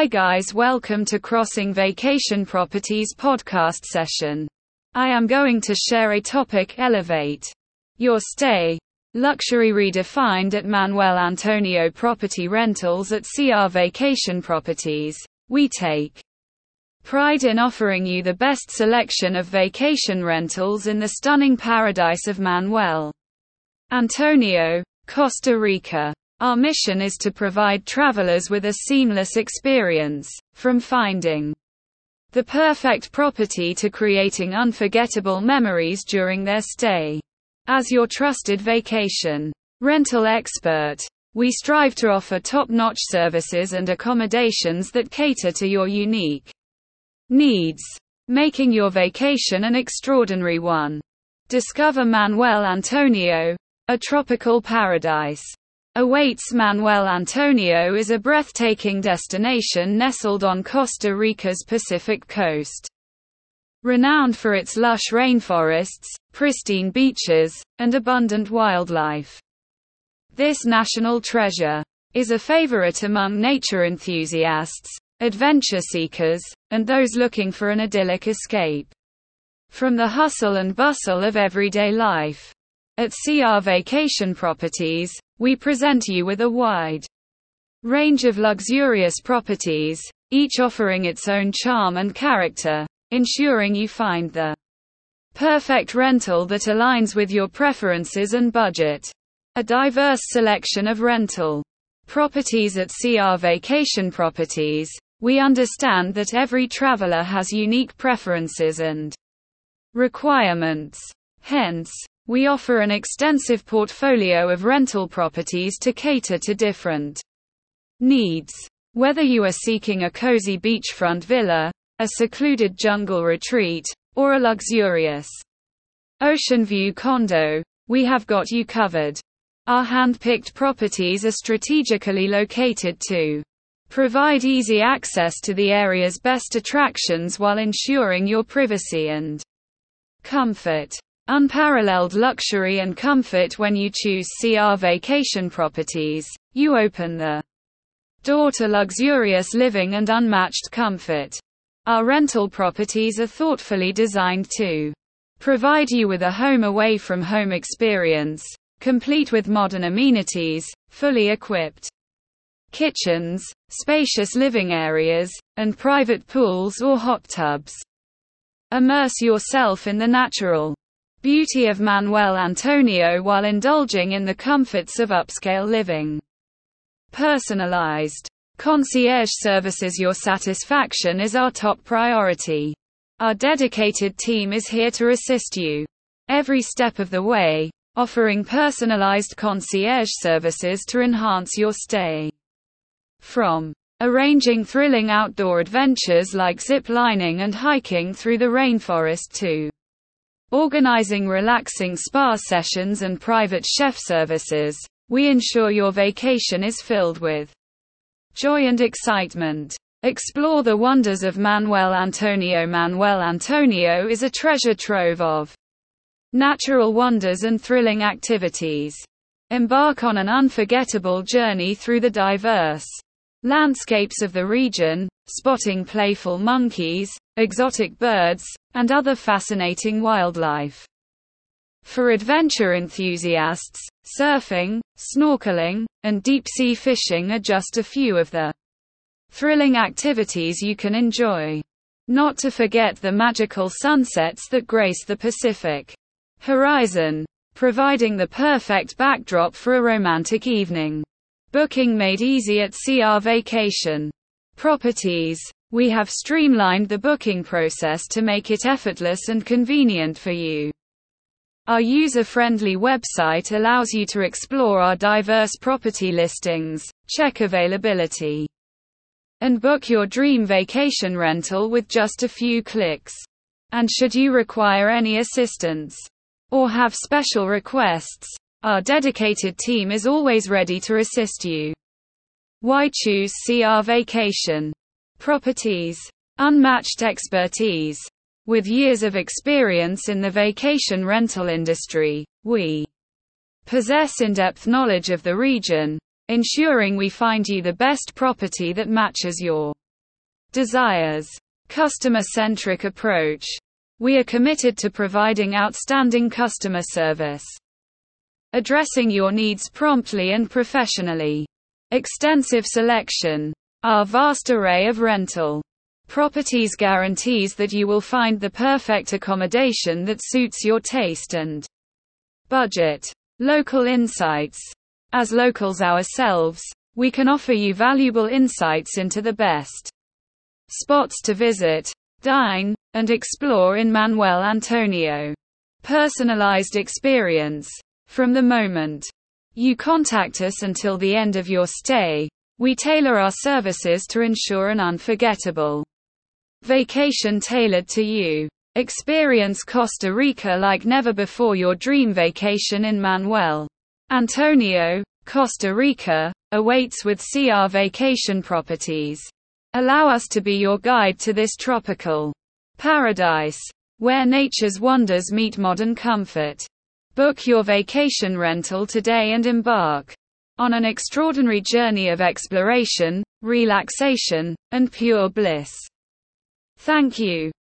Hi guys, welcome to Crossing Vacation Properties podcast session. I am going to share a topic elevate your stay. Luxury redefined at Manuel Antonio Property Rentals at CR Vacation Properties. We take pride in offering you the best selection of vacation rentals in the stunning paradise of Manuel Antonio, Costa Rica. Our mission is to provide travelers with a seamless experience, from finding the perfect property to creating unforgettable memories during their stay. As your trusted vacation rental expert, we strive to offer top notch services and accommodations that cater to your unique needs, making your vacation an extraordinary one. Discover Manuel Antonio, a tropical paradise awaits Manuel Antonio is a breathtaking destination nestled on Costa Rica's Pacific coast. Renowned for its lush rainforests, pristine beaches, and abundant wildlife. This national treasure is a favorite among nature enthusiasts, adventure seekers, and those looking for an idyllic escape from the hustle and bustle of everyday life. At CR Vacation Properties, we present you with a wide range of luxurious properties, each offering its own charm and character, ensuring you find the perfect rental that aligns with your preferences and budget. A diverse selection of rental properties at CR Vacation Properties. We understand that every traveler has unique preferences and requirements. Hence, we offer an extensive portfolio of rental properties to cater to different needs. Whether you are seeking a cozy beachfront villa, a secluded jungle retreat, or a luxurious ocean view condo, we have got you covered. Our hand-picked properties are strategically located to provide easy access to the area's best attractions while ensuring your privacy and comfort. Unparalleled luxury and comfort when you choose CR vacation properties. You open the door to luxurious living and unmatched comfort. Our rental properties are thoughtfully designed to provide you with a home away from home experience, complete with modern amenities, fully equipped kitchens, spacious living areas, and private pools or hot tubs. Immerse yourself in the natural beauty of Manuel Antonio while indulging in the comforts of upscale living. Personalized concierge services Your satisfaction is our top priority. Our dedicated team is here to assist you every step of the way, offering personalized concierge services to enhance your stay. From arranging thrilling outdoor adventures like zip lining and hiking through the rainforest to Organizing relaxing spa sessions and private chef services, we ensure your vacation is filled with joy and excitement. Explore the wonders of Manuel Antonio. Manuel Antonio is a treasure trove of natural wonders and thrilling activities. Embark on an unforgettable journey through the diverse landscapes of the region, spotting playful monkeys, exotic birds, and other fascinating wildlife. For adventure enthusiasts, surfing, snorkeling, and deep sea fishing are just a few of the thrilling activities you can enjoy. Not to forget the magical sunsets that grace the Pacific horizon, providing the perfect backdrop for a romantic evening. Booking made easy at CR Vacation Properties. We have streamlined the booking process to make it effortless and convenient for you. Our user-friendly website allows you to explore our diverse property listings, check availability, and book your dream vacation rental with just a few clicks. And should you require any assistance or have special requests, our dedicated team is always ready to assist you. Why choose CR Vacation? Properties. Unmatched expertise. With years of experience in the vacation rental industry, we possess in-depth knowledge of the region, ensuring we find you the best property that matches your desires. Customer centric approach. We are committed to providing outstanding customer service. Addressing your needs promptly and professionally. Extensive selection. Our vast array of rental properties guarantees that you will find the perfect accommodation that suits your taste and budget. Local insights. As locals ourselves, we can offer you valuable insights into the best spots to visit, dine, and explore in Manuel Antonio. Personalized experience. From the moment you contact us until the end of your stay, we tailor our services to ensure an unforgettable Vacation tailored to you. Experience Costa Rica like never before your dream vacation in Manuel. Antonio, Costa Rica, awaits with CR Vacation Properties. Allow us to be your guide to this tropical paradise, where nature's wonders meet modern comfort. Book your vacation rental today and embark on an extraordinary journey of exploration, relaxation, and pure bliss. Thank you.